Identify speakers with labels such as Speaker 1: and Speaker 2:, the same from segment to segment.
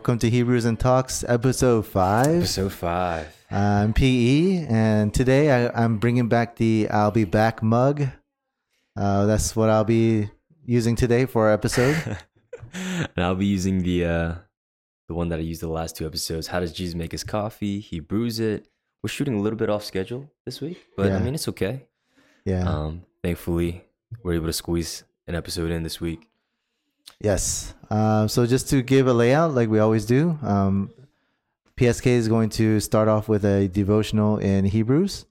Speaker 1: welcome to Hebrews and Talks, episode five.
Speaker 2: Episode five.
Speaker 1: I'm PE, and today I, I'm bringing back the "I'll be back" mug. Uh, that's what I'll be using today for our episode.
Speaker 2: and I'll be using the uh, the one that I used the last two episodes. How does Jesus make his coffee? He brews it. We're shooting a little bit off schedule this week, but I mean it's okay.
Speaker 1: Yeah.
Speaker 2: Um, thankfully, we're able to squeeze an episode in this week.
Speaker 1: Yes. Um, so just to give a layout, like we always do, um, PSK is going to start off with a devotional in Hebrews,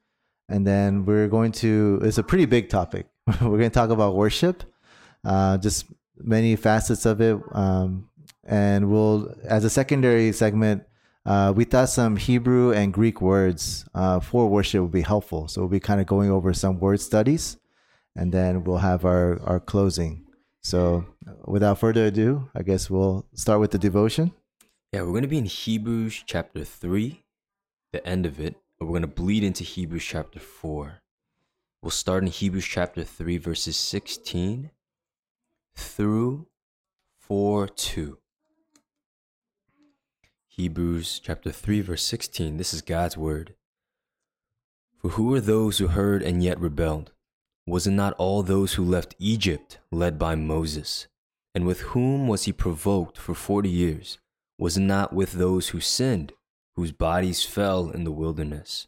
Speaker 1: and then we're going to. It's a pretty big topic. we're going to talk about worship, uh, just many facets of it, um, and we'll, as a secondary segment, uh, we thought some Hebrew and Greek words uh, for worship would be helpful. So we'll be kind of going over some word studies, and then we'll have our our closing. So, without further ado, I guess we'll start with the devotion.
Speaker 2: Yeah, we're gonna be in Hebrews chapter three, the end of it, and we're gonna bleed into Hebrews chapter four. We'll start in Hebrews chapter three, verses sixteen through four two. Hebrews chapter 3, verse 16. This is God's word. For who are those who heard and yet rebelled? Was it not all those who left Egypt led by Moses? And with whom was he provoked for forty years? Was it not with those who sinned, whose bodies fell in the wilderness?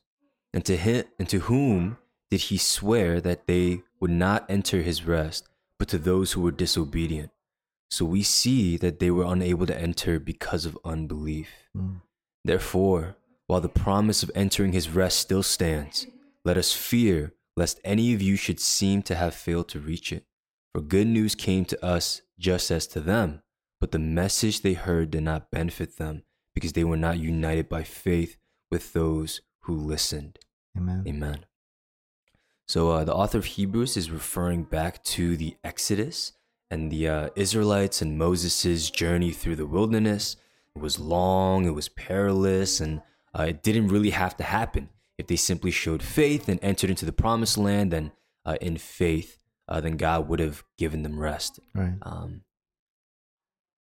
Speaker 2: And to him and to whom did he swear that they would not enter his rest, but to those who were disobedient? So we see that they were unable to enter because of unbelief. Hmm. Therefore, while the promise of entering his rest still stands, let us fear lest any of you should seem to have failed to reach it. For good news came to us just as to them, but the message they heard did not benefit them because they were not united by faith with those who listened.
Speaker 1: Amen.
Speaker 2: Amen. So uh, the author of Hebrews is referring back to the Exodus and the uh, Israelites and Moses' journey through the wilderness. It was long, it was perilous, and uh, it didn't really have to happen. If they simply showed faith and entered into the promised land, then uh, in faith, uh, then God would have given them rest.
Speaker 1: Right.
Speaker 2: Um,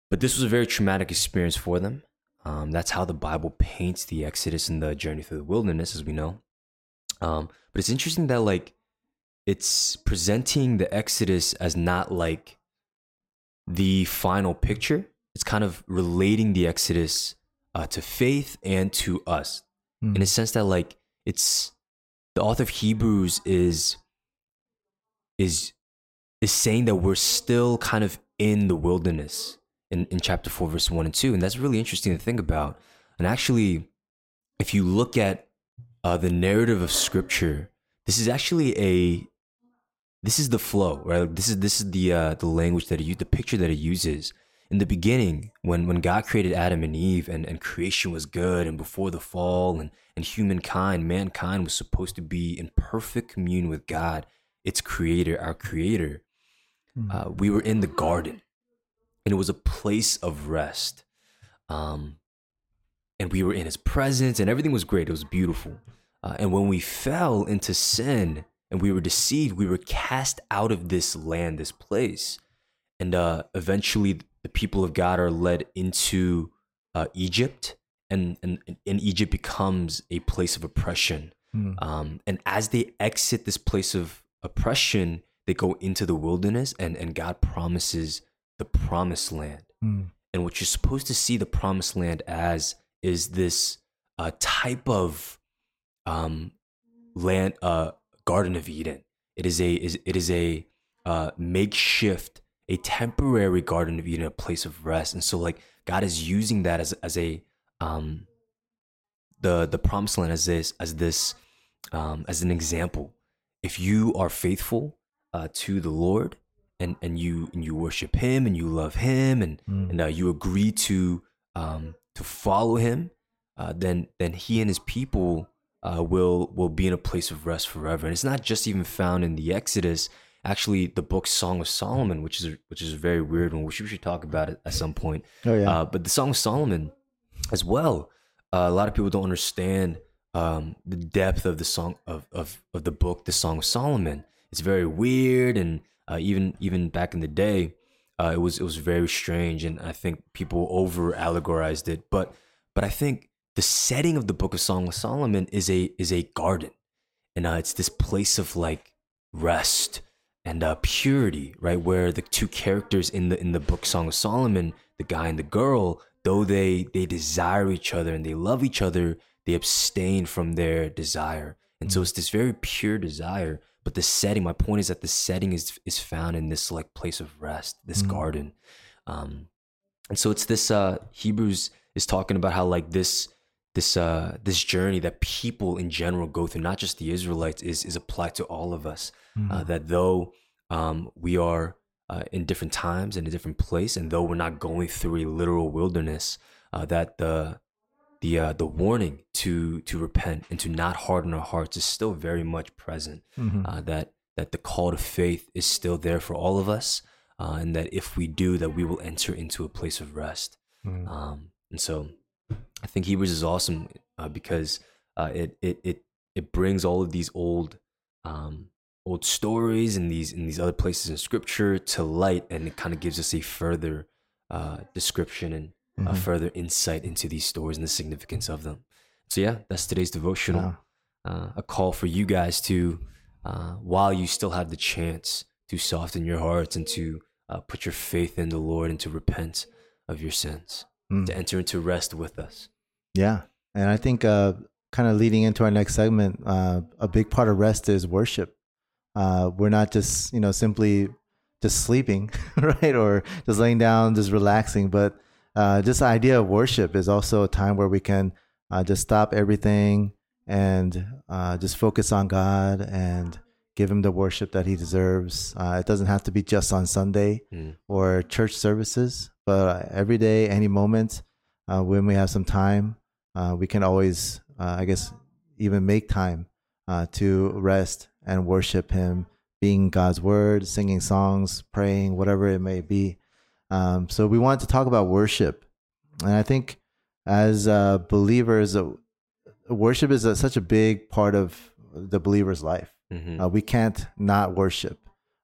Speaker 2: but this was a very traumatic experience for them. Um, that's how the Bible paints the Exodus and the journey through the wilderness, as we know. Um, but it's interesting that like it's presenting the Exodus as not like the final picture. It's kind of relating the Exodus uh, to faith and to us,
Speaker 1: Mm.
Speaker 2: in a sense that like it's the author of Hebrews is is is saying that we're still kind of in the wilderness in, in chapter 4 verse 1 and 2 and that's really interesting to think about. And actually if you look at uh, the narrative of scripture this is actually a this is the flow right? This is this is the uh, the language that it the picture that it uses in the beginning when when god created adam and eve and, and creation was good and before the fall and and humankind mankind was supposed to be in perfect communion with god its creator our creator uh, we were in the garden. And it was a place of rest. Um, and we were in his presence and everything was great. It was beautiful. Uh, and when we fell into sin and we were deceived we were cast out of this land this place. And uh, eventually the people of god are led into uh, egypt and, and, and egypt becomes a place of oppression
Speaker 1: Mm.
Speaker 2: um, and as they exit this place of oppression, they go into the wilderness, and, and God promises the promised land.
Speaker 1: Mm.
Speaker 2: And what you're supposed to see the promised land as is this uh, type of um, land, uh, Garden of Eden. It is a is it is a uh, makeshift, a temporary Garden of Eden, a place of rest. And so, like God is using that as as a um, the the promised land as this as this um, as an example. If you are faithful uh, to the Lord and and you and you worship Him and you love Him and
Speaker 1: Mm.
Speaker 2: and uh, you agree to um, to follow Him, uh, then then He and His people uh, will will be in a place of rest forever. And it's not just even found in the Exodus. Actually, the book Song of Solomon, which is which is a very weird one, which we should talk about it at some point.
Speaker 1: Oh yeah.
Speaker 2: Uh, but the Song of Solomon, as well, uh, a lot of people don't understand um, the depth of the song of, of of the book, the Song of Solomon. It's very weird, and uh, even even back in the day, uh, it was it was very strange, and I think people over allegorized it. But but I think the setting of the Book of Song of Solomon is a is a garden, and uh, it's this place of like rest and uh, purity, right? Where the two characters in the in the book Song of Solomon, the guy and the girl, though they they desire each other and they love each other, they abstain from their desire, and so it's this very pure desire. But the setting, my point is that the setting is is found in this like place of rest, this
Speaker 1: Mm.
Speaker 2: garden, um, and so it's this uh, Hebrews is talking about how like this this uh this journey that people in general go through, not just the Israelites, is is applied to all of us.
Speaker 1: Mm-hmm.
Speaker 2: Uh, that though um, we are uh, in different times and a different place, and though we're not going through a literal wilderness, uh, that the the uh, the warning to to repent and to not harden our hearts is still very much present.
Speaker 1: Mhm.
Speaker 2: Uh, that that the call to faith is still there for all of us, uh, and that if we do, that we will enter into a place of rest.
Speaker 1: Mm.
Speaker 2: Um, and so, I think Hebrews is awesome uh, because uh, it it it it brings all of these old um, old stories and these in these other places in Scripture to light, and it kind of gives us a further uh, description and a
Speaker 1: Mhm.
Speaker 2: further insight into these stories and the significance of them. So yeah, that's today's devotional.
Speaker 1: Wow.
Speaker 2: Uh, a call for you guys to, uh, while you still have the chance, to soften your hearts and to uh, put your faith in the Lord and to repent of your sins,
Speaker 1: Mm.
Speaker 2: to enter into rest with us.
Speaker 1: Yeah. And I think uh, kind of leading into our next segment, uh, a big part of rest is worship. Uh, we're not just, you know, simply just sleeping, right? Or just laying down, just relaxing. But uh, this idea of worship is also a time where we can uh, just stop everything and uh, just focus on God and give Him the worship that He deserves. Uh, it doesn't have to be just on Sunday
Speaker 2: Mm.
Speaker 1: or church services, but uh, every day, any moment, uh, when we have some time, uh, we can always, uh, I guess, even make time uh, to rest and worship Him, being God's Word, singing songs, praying, whatever it may be. Um, so we wanted to talk about worship, and I think as uh, believers, uh, worship is a, such a big part of the believer's life.
Speaker 2: Mhm.
Speaker 1: Uh, we can't not worship.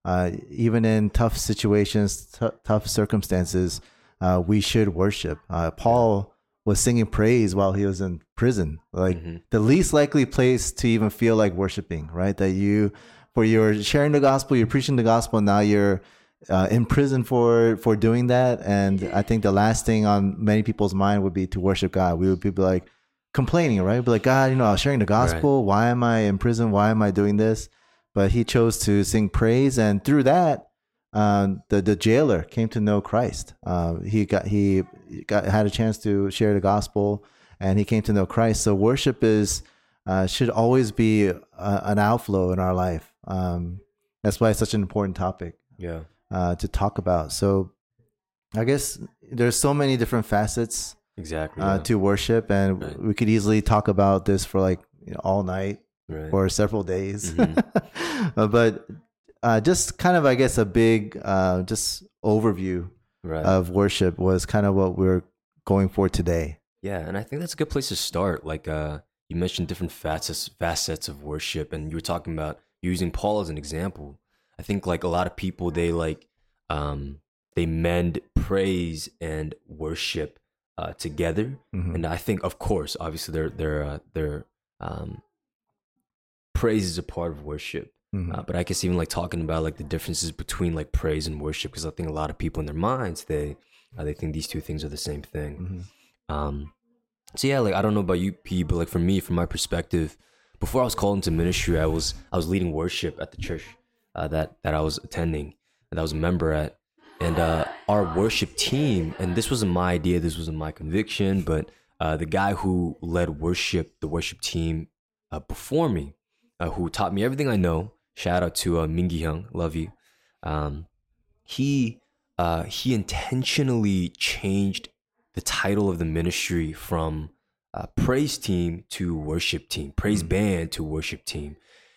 Speaker 1: Uh, even in tough situations, t- tough circumstances, uh, we should worship. Uh, Paul was singing praise while he was in prison. Like
Speaker 2: Mhm.
Speaker 1: the least likely place to even feel like worshiping, right? That you, for you're sharing the gospel, you're preaching the gospel, and now you're uh, in prison for for doing that. And I think the last thing on many people's mind would be to worship God. We would be like complaining, right? Be like, God, you know, I was sharing the gospel. Why am I in prison? Why am I doing this? But he chose to sing praise, and through that, um, the the jailer came to know Christ. Uh, he got he got had a chance to share the gospel, and he came to know Christ. So worship is uh, should always be a, an outflow in our life. Um, that's why it's such an important topic
Speaker 2: Yeah.
Speaker 1: uh, to talk about. So I guess there's so many different facets
Speaker 2: Exactly.
Speaker 1: uh,
Speaker 2: yeah.
Speaker 1: to worship, and
Speaker 2: Right.
Speaker 1: we could easily talk about this for like you know, all night
Speaker 2: right.
Speaker 1: or several days.
Speaker 2: Mhm.
Speaker 1: Uh, but uh, just kind of, I guess, a big uh, just overview
Speaker 2: right.
Speaker 1: of worship was kind of what we're going for today.
Speaker 2: Yeah, and I think that's a good place to start. Like uh, you mentioned different facets facets of worship, and you were talking about using Paul as an example. I think like a lot of people, they like um, they mend praise and worship uh, together,
Speaker 1: Mhm.
Speaker 2: and I think, of course, obviously, their their uh, their um, praise is a part of worship.
Speaker 1: Mhm.
Speaker 2: Uh, but I guess even like talking about like the differences between like praise and worship, because I think a lot of people in their minds they uh, they think these two things are the same thing.
Speaker 1: Mhm.
Speaker 2: Um, so yeah, like I don't know about you, P, but like for me, from my perspective, before I was called into ministry, I was I was leading worship at the church uh, that that I was attending, that I was a member at, and uh, our worship team, and this wasn't my idea, this wasn't my conviction, but uh, the guy who led worship, the worship team uh, before me, uh, who taught me everything I know. Shout out to uh, Mingi Hyung, love you. Um, he uh, he intentionally changed the title of the ministry from uh, praise team to worship team, praise band to worship team.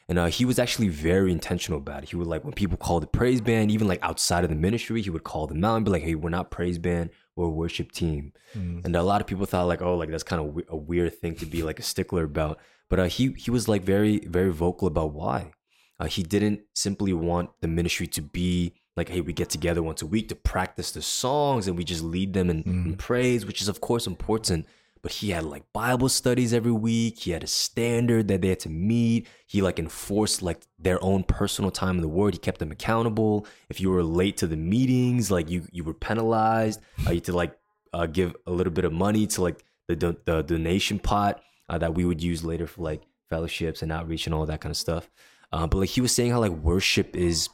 Speaker 2: And uh, he was actually very intentional about it. He would like when people called the praise band, even like outside of the ministry, he would call them out and be like, "Hey, we're not praise band, we're worship team."
Speaker 1: Mm.
Speaker 2: And a lot of people thought like, "Oh, like that's kind of a weird thing to be like a stickler about." But uh, he he was like very very vocal about why. Uh, he didn't simply want the ministry to be like hey we get together once a week to practice the songs and we just lead them in, in praise which is of course important. But he had like bible studies every week. He had a standard that they had to meet. He like enforced like their own personal time in the word. He kept them accountable. If you were late to the meetings like you you were penalized. Uh, you had to like uh, give a little bit of money to like the do- the donation pot uh, that we would use later for like fellowships and outreach and all that kind of stuff uh, but like he was saying how like worship is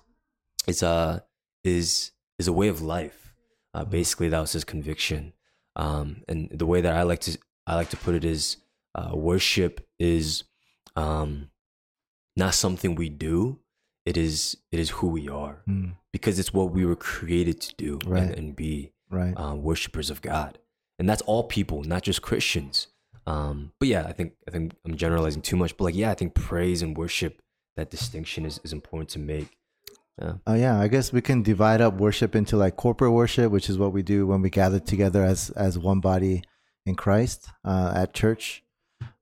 Speaker 2: is a is is a way of life. Uh, basically, that was his conviction. Um, and the way that I like to I like to put it is uh, worship is um, not something we do. It is it is who we are
Speaker 1: Mm,
Speaker 2: because it's what we were created to do
Speaker 1: Right.
Speaker 2: and, and be
Speaker 1: right.
Speaker 2: uh, worshipers of God, and that's all people, not just Christians. Um, but yeah, I think I think I'm generalizing too much. But like, yeah, I think praise and worship that distinction is, is important to make. Yeah.
Speaker 1: Oh yeah, I guess we can divide up worship into like corporate worship, which is what we do when we gather together as as one body in Christ uh, at church.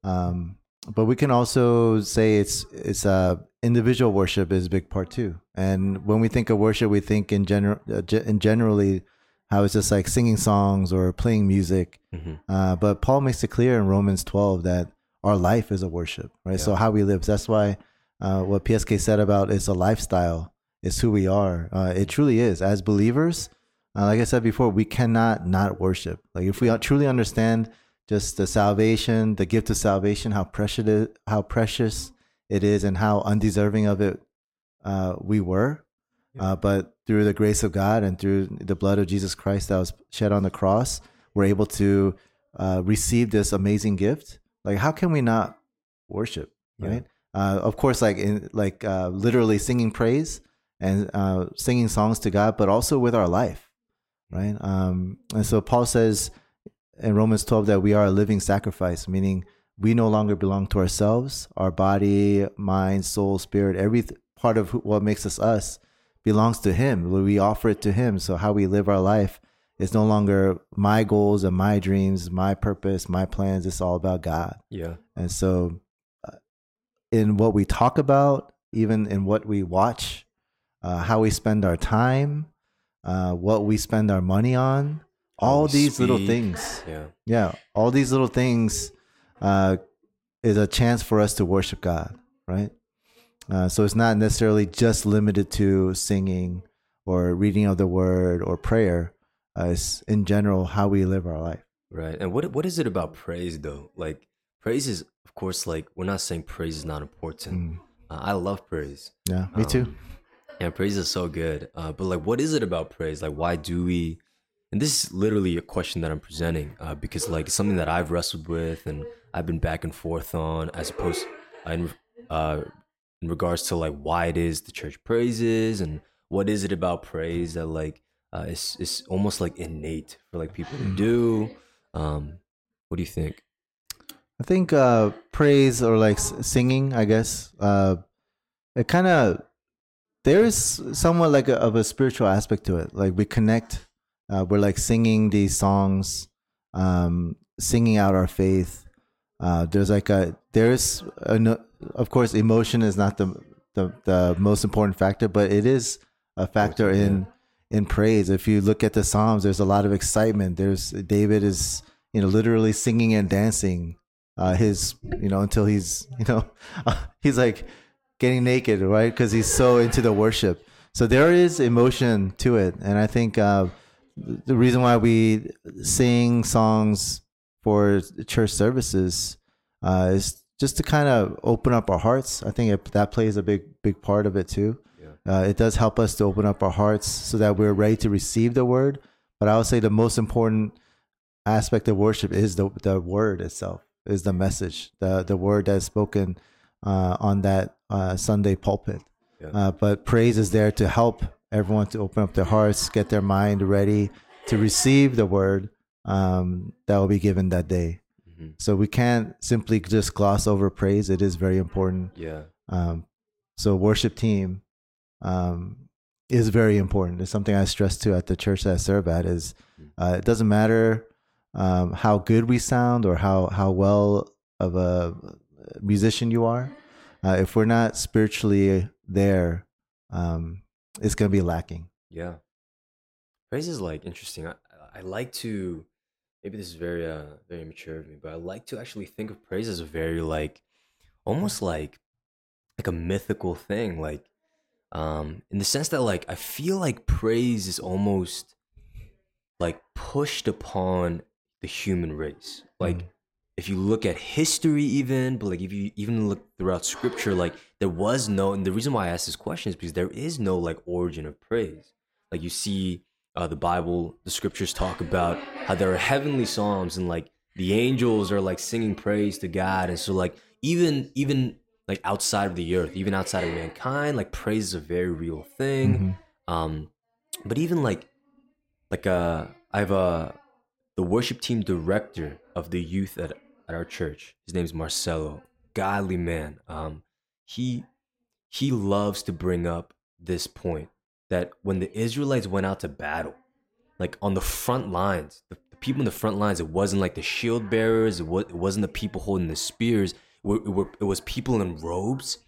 Speaker 1: Um, but we can also say it's it's uh, individual worship is a big part too. And when we think of worship, we think in general uh, ge- in generally how it's just like singing songs or playing music.
Speaker 2: hmm
Speaker 1: Uh, but Paul makes it clear in Romans 12 that our life is a worship, right? So how we live. That's why uh, what PSK said about it's a lifestyle, it's who we are. Uh, it truly is. As believers, uh, like I said before, we cannot not worship. Like if we truly understand just the salvation, the gift of salvation, how precious it is, how precious it is, and how undeserving of it uh, we were. Uh, but through the grace of God and through the blood of Jesus Christ that was shed on the cross, we're able to uh, receive this amazing gift. Like, how can we not worship?
Speaker 2: Yeah.
Speaker 1: Uh, of course, like in like uh, literally singing praise and uh, singing songs to God, but also with our life, right? Um, and so Paul says in Romans 12 that we are a living sacrifice, meaning we no longer belong to ourselves. Our body, mind, soul, spirit, every part of who, what makes us us belongs to Him. We offer it to Him. So how we live our life is no longer my goals and my dreams, my purpose, my plans. It's all about God.
Speaker 2: Yeah.
Speaker 1: And so, in what we talk about, even in what we watch, uh, how we spend our time, uh, what we spend our money on. All these little things,
Speaker 2: Yeah.
Speaker 1: yeah, all these little things uh, is a chance for us to worship God, right? Uh, so it's not necessarily just limited to singing or reading of the word or prayer. Uh, it's in general how we live our life.
Speaker 2: Right. And what what is it about praise though? Like praise is of course like we're not saying praise is not important.
Speaker 1: Mm.
Speaker 2: Uh, I love praise.
Speaker 1: Yeah, me too.
Speaker 2: Yeah, praise is so good. Uh, but like what is it about praise? Like why do we and this is literally a question that I'm presenting uh, because like it's something that I've wrestled with and I've been back and forth on as opposed uh, in, uh, in regards to like why it is the church praises and what is it about praise that like uh, it's, it's almost like innate for like people to do. Um, what do you think?
Speaker 1: I think uh, praise or like singing, I guess, uh, it kind of there is somewhat like a, of a spiritual aspect to it. Like we connect, uh, we're like singing these songs, um, singing out our faith. Uh, there's like a there's a, of course emotion is not the, the the most important factor, but it is a factor in in praise. If you look at the Psalms, there's a lot of excitement. There's David is you know literally singing and dancing uh, his you know until he's you know he's like getting naked right because he's so into the worship. So there is emotion to it, and I think uh, the reason why we sing songs for church services uh, is just to kind of open up our hearts. I think it, that plays a big big part of it too.
Speaker 2: Yeah.
Speaker 1: Uh, it does help us to open up our hearts so that we're ready to receive the word. But I would say the most important aspect of worship is the the word itself, is the message, the the word that is spoken uh, on that uh, Sunday pulpit.
Speaker 2: Yeah.
Speaker 1: Uh, but praise is there to help everyone to open up their hearts, get their mind ready to receive the word um, that will be given that day.
Speaker 2: Mhm.
Speaker 1: So we can't simply just gloss over praise. It is very important.
Speaker 2: Yeah.
Speaker 1: Um, so worship team um, is very important. It's something I stress to at the church that I serve at. Is uh, it doesn't matter um, how good we sound or how how well of a musician you are. Uh, if we're not spiritually there, um, it's going to be lacking.
Speaker 2: Yeah. Praise is like interesting. I, I like to maybe this is very uh very mature of me, but I like to actually think of praise as a very like almost like like a mythical thing. Like um in the sense that like I feel like praise is almost like pushed upon the human race. Like
Speaker 1: Mm.
Speaker 2: if you look at history even, but like if you even look throughout scripture, like there was no and the reason why I ask this question is because there is no like origin of praise. Like you see uh, the Bible, the scriptures talk about how there are heavenly psalms and like the angels are like singing praise to God, and so like even even like outside of the earth, even outside of mankind, like praise is a very real thing.
Speaker 1: Mhm.
Speaker 2: Um, but even like like uh, I have a the worship team director of the youth at at our church. His name's Marcelo, godly man. Um, he he loves to bring up this point that when the Israelites went out to battle, like on the front lines, the, the people in the front lines, it wasn't like the shield bearers, it, was, it wasn't the people holding the spears, it, were, it, were, it was people in robes,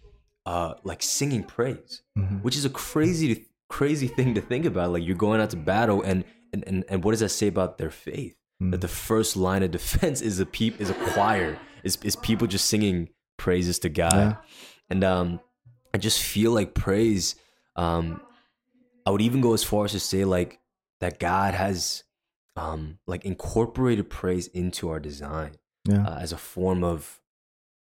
Speaker 2: uh, like singing praise,
Speaker 1: Mhm.
Speaker 2: which is a crazy, crazy thing to think about. Like you're going out to battle, and and and, and what does that say about their faith? That the first line of defense is a peep is a choir, is is people just singing praises to God,
Speaker 1: Yeah.
Speaker 2: and um, I just feel like praise. Um, I would even go as far as to say like that God has um like incorporated praise into our design
Speaker 1: Yeah.
Speaker 2: uh, as a form of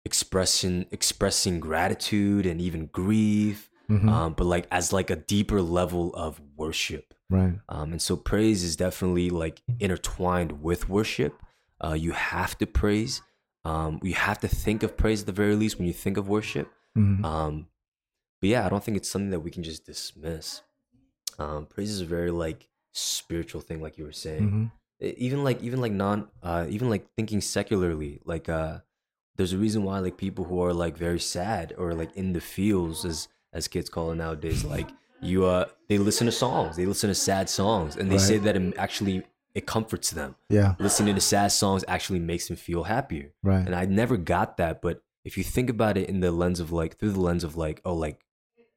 Speaker 2: expression expressing gratitude and even grief
Speaker 1: Mhm.
Speaker 2: um but like as like a deeper level of worship
Speaker 1: right.
Speaker 2: um and so praise is definitely like intertwined with worship uh you have to praise um you have to think of praise at the very least when you think of worship
Speaker 1: Mhm.
Speaker 2: um, but yeah, I don't think it's something that we can just dismiss. Um, praise is a very like spiritual thing, like you were saying.
Speaker 1: Mhm.
Speaker 2: E- Even like even like non, uh, even like thinking secularly, like uh, there's a reason why like people who are like very sad or like in the fields as as kids call it nowadays, like you uh, they listen to songs, they listen to sad songs, and they say that it actually it comforts them.
Speaker 1: Yeah.
Speaker 2: Listening to sad songs actually makes them feel happier
Speaker 1: Right.
Speaker 2: and I never got that. But if you think about it in the lens of like through the lens of like oh like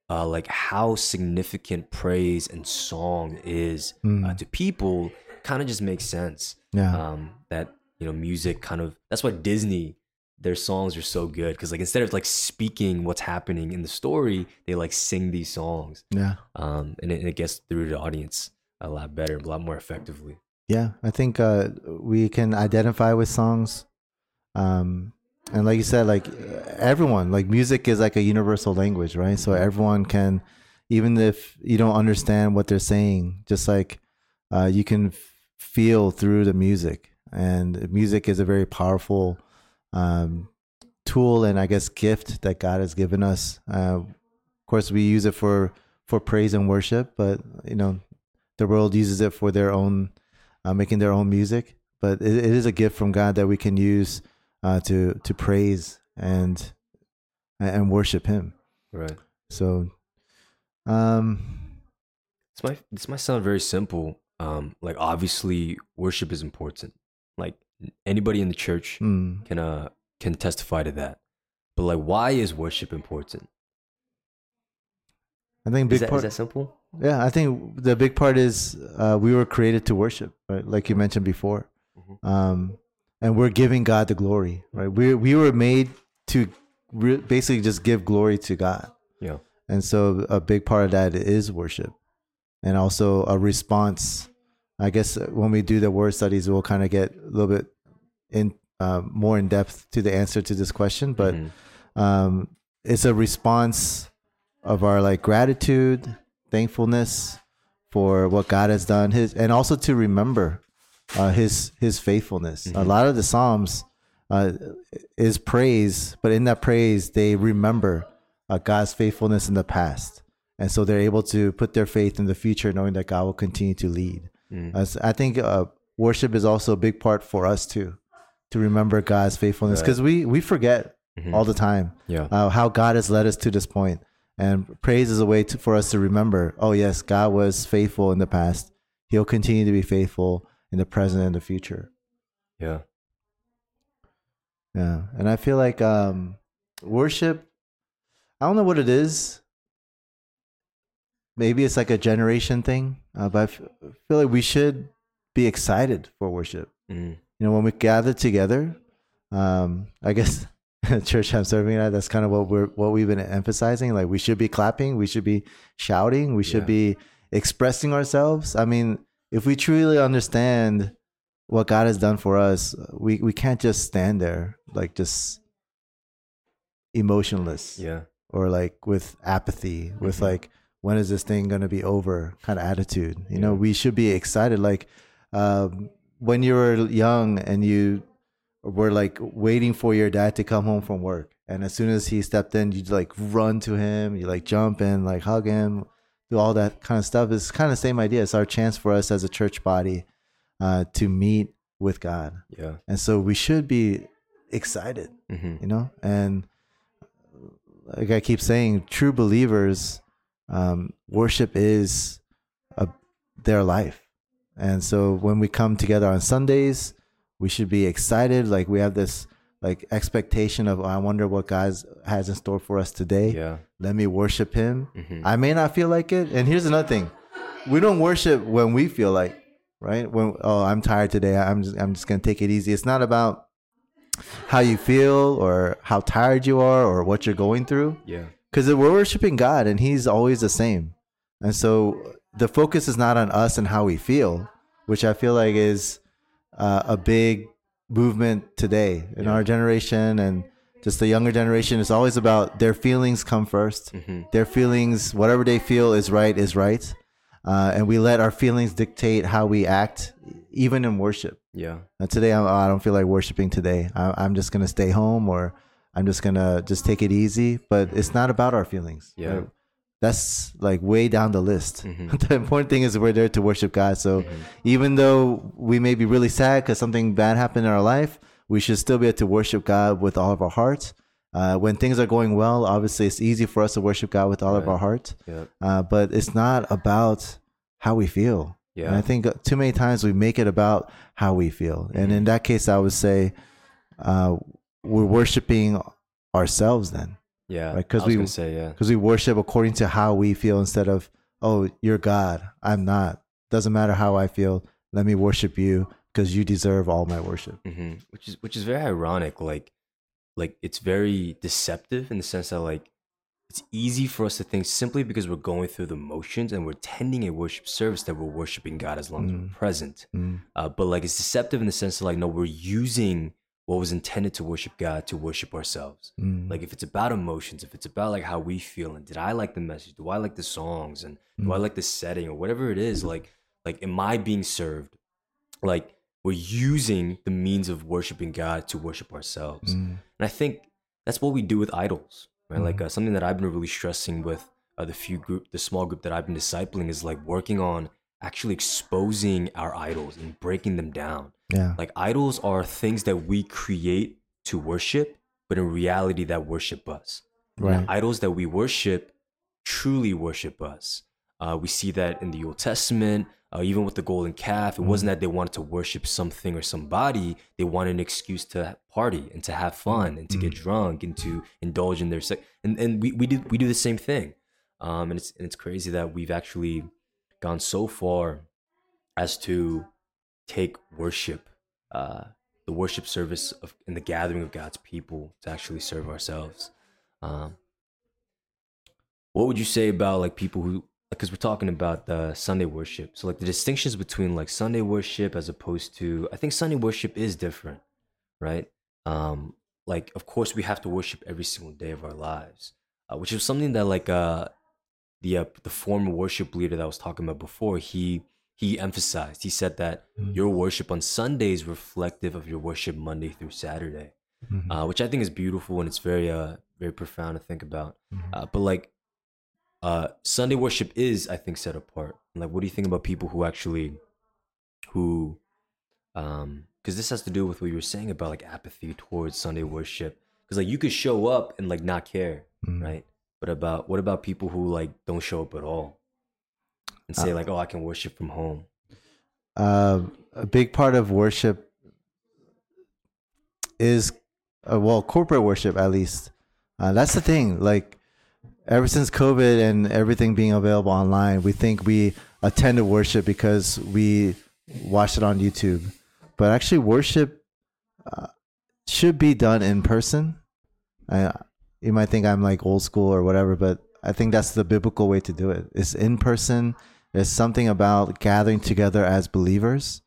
Speaker 2: uh like how significant praise and song is uh,
Speaker 1: Mm.
Speaker 2: to people, kind of just makes sense.
Speaker 1: Yeah.
Speaker 2: Um, that you know music kind of that's why Disney their songs are so good because like instead of like speaking what's happening in the story, they like sing these songs.
Speaker 1: yeah.
Speaker 2: Um, and it, it gets through the audience a lot better, a lot more effectively.
Speaker 1: Yeah, I think uh, we can identify with songs, um, and like you said, like everyone, like music is like a universal language, right? So everyone can, even if you don't understand what they're saying, just like uh, you can f- feel through the music, and music is a very powerful um, tool and I guess gift that God has given us. Uh, of course, we use it for for praise and worship, but you know, the world uses it for their own uh, making their own music. But it, it is a gift from God that we can use uh, to to praise and and worship Him.
Speaker 2: Right.
Speaker 1: So, um,
Speaker 2: This might this might sound very simple. Um, like obviously worship is important. Anybody in the church
Speaker 1: mm,
Speaker 2: can uh can testify to that. But like, why is worship important?
Speaker 1: I think
Speaker 2: Is
Speaker 1: big
Speaker 2: that,
Speaker 1: part.
Speaker 2: is that simple?
Speaker 1: yeah, I think the big part is uh, we were created to worship, right? Like you mentioned before,
Speaker 2: Mhm.
Speaker 1: um, and we're giving God the glory, right? We we were made to re- basically just give glory to God.
Speaker 2: Yeah.
Speaker 1: And so a big part of that is worship and also a response. I guess when we do the word studies, we'll kind of get a little bit in uh, more in depth to the answer to this question, but
Speaker 2: Mhm.
Speaker 1: um, it's a response of our like gratitude, thankfulness for what God has done, His and also to remember uh, His His faithfulness. A
Speaker 2: Mhm.
Speaker 1: lot of the Psalms uh, is praise, but in that praise, they remember uh, God's faithfulness in the past, and so they're able to put their faith in the future, knowing that God will continue to lead.
Speaker 2: Mm.
Speaker 1: As I think uh, worship is also a big part for us too, to remember God's faithfulness
Speaker 2: Right.
Speaker 1: because we we forget
Speaker 2: Mhm.
Speaker 1: all the time
Speaker 2: yeah.
Speaker 1: uh, how God has led us to this point. And praise is a way to, for us to remember, oh yes, God was faithful in the past. He'll continue to be faithful in the present and the future.
Speaker 2: yeah.
Speaker 1: Yeah, and I feel like um, worship. I don't know what it is. Maybe it's like a generation thing, uh, but I f- feel like we should be excited for worship.
Speaker 2: Mm.
Speaker 1: You know, when we gather together, um, I guess church I'm serving at, that's kind of what we're what we've been emphasizing. Like we should be clapping, we should be shouting, we should
Speaker 2: Yeah.
Speaker 1: be expressing ourselves. I mean, if we truly understand what God has done for us, we we can't just stand there like just emotionless
Speaker 2: Yeah.
Speaker 1: or like with apathy, with
Speaker 2: Mhm.
Speaker 1: like when is this thing gonna be over kind of attitude. You know, we should be excited. Like um, when you were young and you were like waiting for your dad to come home from work, and as soon as he stepped in, you like run to him, you like jump and like hug him, do all that kind of stuff. It's kind of the same idea. It's our chance for us as a church body uh, to meet with God,
Speaker 2: Yeah.
Speaker 1: and so we should be excited
Speaker 2: hmm
Speaker 1: you know and like i keep saying true believers um, worship is a, their life and so when we come together on sundays we should be excited like we have this like expectation of oh, i wonder what god has in store for us today
Speaker 2: Yeah.
Speaker 1: let me worship him
Speaker 2: hmm
Speaker 1: I may not feel like it. And here's another thing: we don't worship when we feel like, right? When oh, I'm tired today. I'm just I'm just gonna take it easy. It's not about how you feel or how tired you are or what you're going through,
Speaker 2: Yeah.
Speaker 1: Because we're worshiping God and He's always the same. And so the focus is not on us and how we feel, which I feel like is uh, a big movement today in
Speaker 2: Yeah.
Speaker 1: our generation and just the younger generation. It's always about their feelings come first
Speaker 2: hmm
Speaker 1: their feelings, whatever they feel is right, is right. Uh, and we let our feelings dictate how we act, even in worship.
Speaker 2: Yeah.
Speaker 1: And today, I'm, I don't feel like worshiping today. I, I'm just going to stay home or I'm just to just take it easy. But it's not about our feelings.
Speaker 2: Yeah.
Speaker 1: right? That's like way down the list.
Speaker 2: Mhm.
Speaker 1: the important thing is we're there to worship God. So
Speaker 2: Mhm.
Speaker 1: even though we may be really sad because something bad happened in our life, we should still be able to worship God with all of our heart. Uh, when things are going well, obviously it's easy for us to worship God with all of our heart,
Speaker 2: Yeah.
Speaker 1: uh, but it's not about how we feel. And I think too many times we make it about how we feel. And
Speaker 2: Mm-hmm.
Speaker 1: in that case, I would say uh, we're worshiping ourselves then
Speaker 2: Yeah.
Speaker 1: Right, 'cause
Speaker 2: I was
Speaker 1: we-
Speaker 2: say yeah.
Speaker 1: because we worship according to how we feel instead of, oh, you're God. I'm not. Doesn't matter how I feel. Let me worship you because you deserve all my worship.
Speaker 2: hmm Which is which is very ironic. Like, like it's very deceptive in the sense that like it's easy for us to think simply because we're going through the motions and we're attending a worship service that we're worshiping God as long as we're present.
Speaker 1: Mm.
Speaker 2: Uh, but like it's deceptive in the sense that like no, we're using what was intended to worship God to worship ourselves.
Speaker 1: Mm.
Speaker 2: Like if it's about emotions, if it's about like how we feel and did I like the message? Do I like the songs and do I like the setting or whatever it is? Like like am I being served? Like we're using the means of worshiping God to worship ourselves.
Speaker 1: Mm.
Speaker 2: And I think that's what we do with idols, right? Like uh, something that I've been really stressing with uh, the few group, the small group that I've been discipling is like working on actually exposing our idols and breaking them down.
Speaker 1: Yeah.
Speaker 2: Like idols are things that we create to worship, but in reality that worship us.
Speaker 1: Right.
Speaker 2: idols that we worship truly worship us. Uh, we see that in the Old Testament, uh, even with the golden calf. It wasn't that they wanted to worship something or somebody; they wanted an excuse to party and to have fun and to get drunk and to indulge in their sex. And and we, we do we do the same thing. Um, and it's and it's crazy that we've actually gone so far as to take worship, uh, the worship service of in the gathering of God's people to actually serve ourselves. Um, what would you say about like people who because we're talking about the Sunday worship. So like the distinctions between like Sunday worship as opposed to I think Sunday worship is different, right? Um like of course we have to worship every single day of our lives, uh, which is something that like uh the uh, the former worship leader that I was talking about before, he he emphasized. He said that your worship on Sunday is reflective of your worship Monday through Saturday,
Speaker 1: Mhm.
Speaker 2: uh, which I think is beautiful and it's very uh very profound to think about.
Speaker 1: Mhm.
Speaker 2: Uh, but like, uh, Sunday worship is, I think, set apart. Like, what do you think about people who actually, who, um, because this has to do with what you were saying about like apathy towards Sunday worship. Because like you could show up and like not care,
Speaker 1: Mm.
Speaker 2: right? But about what about people who like don't show up at all and say
Speaker 1: Uh,
Speaker 2: like, oh, I can worship from home.
Speaker 1: uh, a big part of worship is uh, well corporate worship at least uh, that's the thing like ever since COVID and everything being available online, we think we attended worship because we watch it on YouTube. But actually, worship uh, should be done in person. You might think I'm like old school or whatever, but I think that's the biblical way to do it. It's in person. There's something about gathering together as believers.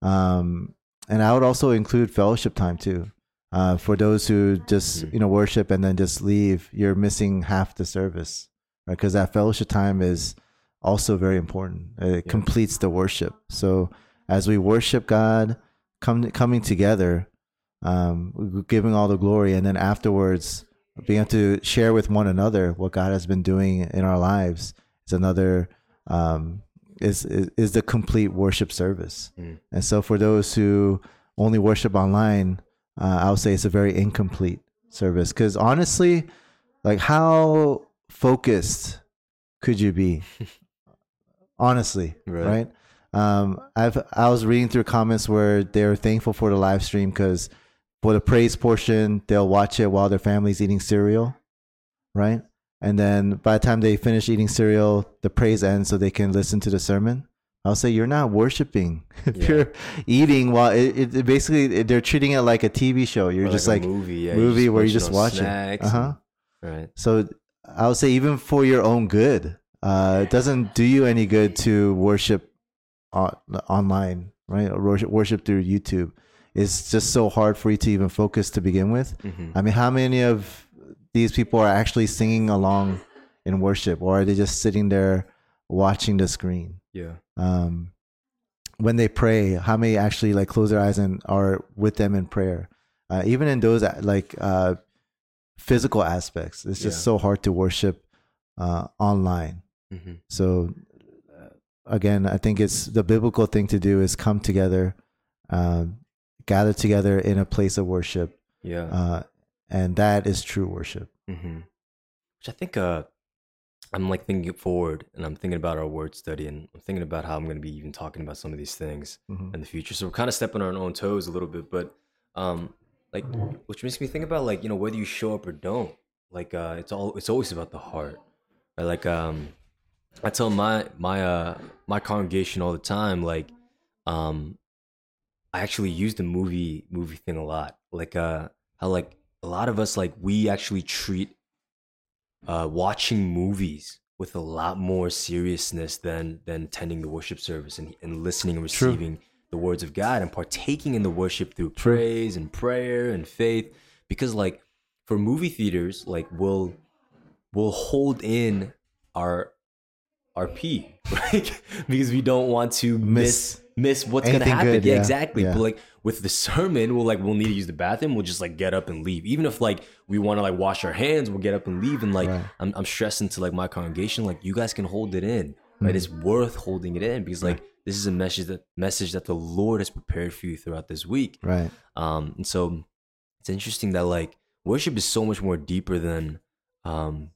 Speaker 1: Um, and I would also include fellowship time too. Uh, for those who just you know worship and then just leave, you're missing half the service, right? Because that fellowship time is also very important. It completes the worship. So as we worship God, come coming together, um, giving all the glory, and then afterwards being able to share with one another what God has been doing in our lives is another um, is, is is the complete worship service.
Speaker 2: Mm.
Speaker 1: And so for those who only worship online, uh, I would say it's a very incomplete service because honestly, like how focused could you be? honestly,
Speaker 2: Right.
Speaker 1: right? Um, I've I was reading through comments where they're thankful for the live stream because for the praise portion, they'll watch it while their family's eating cereal, right? And then by the time they finish eating cereal, the praise ends so they can listen to the sermon. I'll say you're not worshiping if
Speaker 2: Yeah.
Speaker 1: you're eating while it, it, basically they're treating it like a TV show. You're
Speaker 2: Or
Speaker 1: just
Speaker 2: a
Speaker 1: like
Speaker 2: movie, yeah,
Speaker 1: movie where you just watch it. Uh huh.
Speaker 2: right.
Speaker 1: So I would say even for your own good, uh, it doesn't do you any good to worship on, online, right? Or worship, worship through YouTube. It's just so hard for you to even focus to begin with.
Speaker 2: Mhm.
Speaker 1: I mean, how many of these people are actually singing along in worship, or are they just sitting there watching the screen?
Speaker 2: Yeah.
Speaker 1: Um, when they pray, how many actually like close their eyes and are with them in prayer? Uh, even in those uh, like uh, physical aspects, it's just
Speaker 2: Yeah.
Speaker 1: so hard to worship uh, online.
Speaker 2: hmm
Speaker 1: So uh, again, I think it's the biblical thing to do is come together, um, gather together in a place of worship,
Speaker 2: Yeah.
Speaker 1: uh, and that is true worship.
Speaker 2: hmm Which I think uh, I'm like thinking forward, and I'm thinking about our word study, and I'm thinking about how I'm going to be even talking about some of these things
Speaker 1: Mhm.
Speaker 2: in the future. So we're kind of stepping on our own toes a little bit, but um, like, which makes me think about like you know whether you show up or don't. Like, uh, it's all it's always about the heart. Right? Like, um, I tell my my uh my congregation all the time, like, um, I actually use the movie movie thing a lot. Like, uh, how like a lot of us like we actually treat uh watching movies with a lot more seriousness than than attending the worship service and, and listening and
Speaker 1: True.
Speaker 2: receiving the words of God and partaking in the worship through
Speaker 1: True.
Speaker 2: praise and prayer and faith because like for movie theaters like we'll we'll hold in our our pee right because we don't want to miss miss what's gonna happen
Speaker 1: good,
Speaker 2: yeah,
Speaker 1: yeah,
Speaker 2: exactly
Speaker 1: yeah.
Speaker 2: but like with the sermon we'll like we'll need to use the bathroom we'll just like get up and leave even if like we want to like wash our hands we'll get up and leave and like
Speaker 1: Right.
Speaker 2: I'm, I'm stressing to like my congregation like you guys can hold it in right
Speaker 1: Mm.
Speaker 2: it's worth holding it in because like this is a message that message that the lord has prepared for you throughout this week
Speaker 1: Right.
Speaker 2: um and so it's interesting that like worship is so much more deeper than um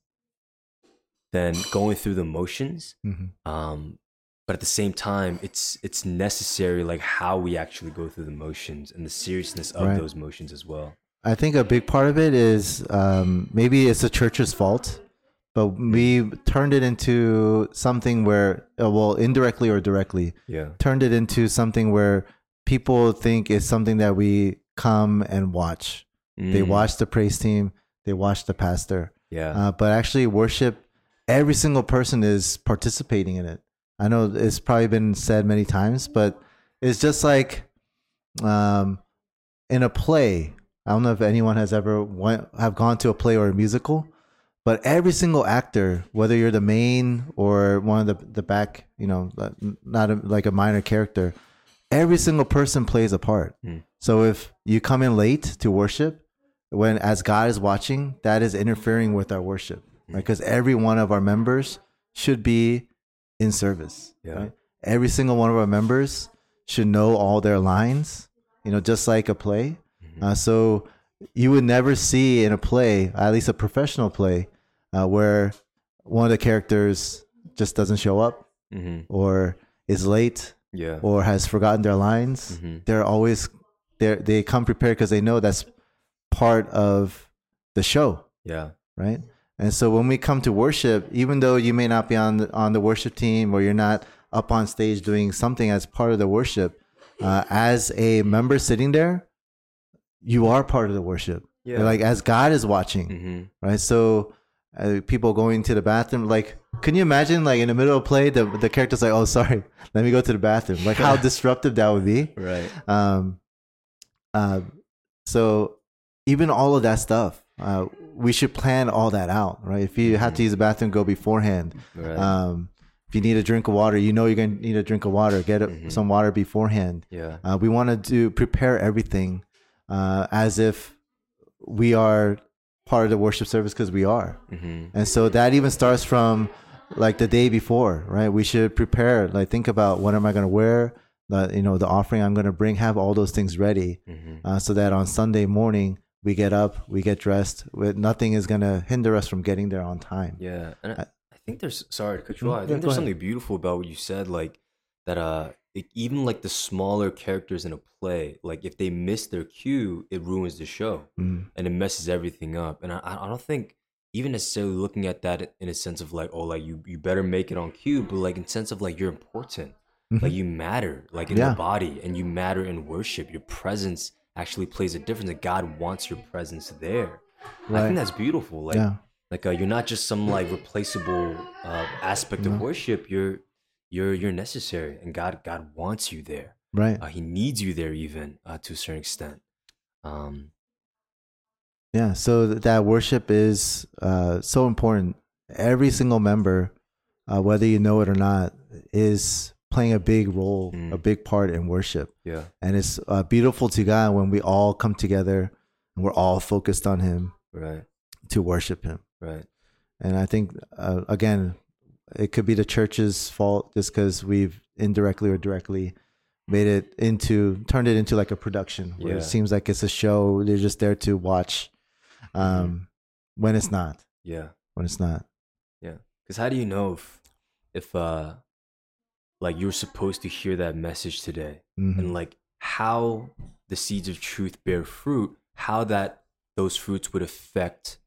Speaker 2: than going through the motions
Speaker 1: Mhm.
Speaker 2: um but at the same time it's it's necessary like how we actually go through the motions and the seriousness of
Speaker 1: Right.
Speaker 2: those motions as well
Speaker 1: I think a big part of it is um, maybe it's the church's fault, but we turned it into something where, uh, well, indirectly or directly,
Speaker 2: yeah
Speaker 1: turned it into something where people think it's something that we come and watch. They
Speaker 2: Mm,
Speaker 1: watch the praise team, they watch the pastor,
Speaker 2: yeah
Speaker 1: uh, but actually worship. Every single person is participating in it. I know it's probably been said many times, but it's just like um, in a play. I don't know if anyone has ever went, have gone to a play or a musical, but every single actor, whether you're the main or one of the the back, you know, not a, like a minor character, every single person plays a part.
Speaker 2: Mm.
Speaker 1: So if you come in late to worship, when as God is watching, that is interfering with our worship, right? Because every one of our members should be in service.
Speaker 2: Yeah.
Speaker 1: Right? Every single one of our members should know all their lines, you know, just like a play. Uh, so you would never see in a play, at least a professional play, uh, where one of the characters just doesn't show up
Speaker 2: hmm
Speaker 1: or is late
Speaker 2: yeah
Speaker 1: or has forgotten their lines.
Speaker 2: Mhm.
Speaker 1: They're always they they come prepared because they know that's part of the show,
Speaker 2: yeah
Speaker 1: right? And so when we come to worship, even though you may not be on the, on the worship team or you're not up on stage doing something as part of the worship, uh, as a member sitting there, you are part of the worship.
Speaker 2: Yeah.
Speaker 1: Like as God is watching,
Speaker 2: Mm-hmm.
Speaker 1: right? So uh, people going to the bathroom, like, can you imagine, like in the middle of play, the the character's like, "Oh, sorry, let me go to the bathroom." Like how disruptive that would be.
Speaker 2: Right.
Speaker 1: Um, uh, so even all of that stuff, uh, we should plan all that out, right? If you have to use the bathroom, go beforehand.
Speaker 2: Right.
Speaker 1: Um, if you need a drink of water, you know you're gonna need a drink of water. Get
Speaker 2: Mhm.
Speaker 1: some water beforehand.
Speaker 2: yeah.
Speaker 1: Uh, we want to do prepare everything uh, as if we are part of the worship service because we are,
Speaker 2: Mm-hmm.
Speaker 1: and so that even starts from like the day before, right? We should prepare. Like think about what am I going to wear. The you know the offering I'm going to bring. Have all those things ready
Speaker 2: Mm-hmm.
Speaker 1: uh, so that on Sunday morning we get up, we get dressed. Nothing is going to hinder us from getting there on time.
Speaker 2: Yeah, and I, I think there's sorry to cut you
Speaker 1: Mm,
Speaker 2: off. I think
Speaker 1: go
Speaker 2: there's something beautiful about what you said, like that. Uh, it, even like the smaller characters in a play, like if they miss their cue, it ruins the show
Speaker 1: Mm,
Speaker 2: and it messes everything up. And I, I don't think even necessarily looking at that in a sense of like, oh, like you you better make it on cue, but like in sense of like you're important,
Speaker 1: Mhm.
Speaker 2: like you matter, like in
Speaker 1: Yeah.
Speaker 2: the body, and you matter in worship. Your presence actually plays a difference. That God wants your presence there. I think that's beautiful. Like
Speaker 1: yeah.
Speaker 2: like uh, you're not just some like replaceable uh, aspect of worship you're you're you're necessary and god god wants you there
Speaker 1: Right.
Speaker 2: uh, he needs you there even uh, to a certain extent um
Speaker 1: Yeah, so that worship is uh, so important. Every single member, uh, whether you know it or not, is playing a big role,
Speaker 2: Mm.
Speaker 1: a big part in worship.
Speaker 2: yeah
Speaker 1: And it's uh, beautiful to God when we all come together and we're all focused on Him
Speaker 2: right
Speaker 1: to worship Him.
Speaker 2: right
Speaker 1: And I think, uh, again, it could be the church's fault just because we've indirectly or directly made it into, turned it into like a production where
Speaker 2: Yeah.
Speaker 1: it seems like it's a show. They're just there to watch um, when it's not.
Speaker 2: yeah
Speaker 1: When it's not. Yeah.
Speaker 2: Because how do you know if if uh like you're supposed to hear that message today
Speaker 1: Mhm.
Speaker 2: and like how the seeds of truth bear fruit how that those fruits would affect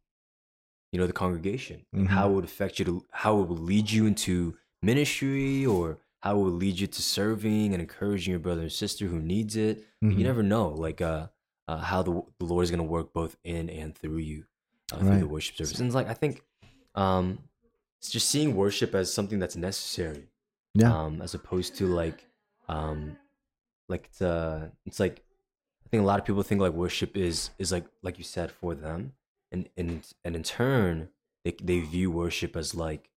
Speaker 2: you know the congregation and
Speaker 1: Mhm.
Speaker 2: how it would affect you to how it would lead you into ministry or how it would lead you to serving and encouraging your brother and sister who needs it
Speaker 1: Mhm.
Speaker 2: you never know like uh, uh how the, the lord is going to work both in and through you uh, through the worship service and it's like i think um it's just seeing worship as something that's necessary
Speaker 1: Yeah.
Speaker 2: um, as opposed to like um, like it's, uh, it's like I think a lot of people think like worship is is like like you said for them, and and and in turn they they view worship as like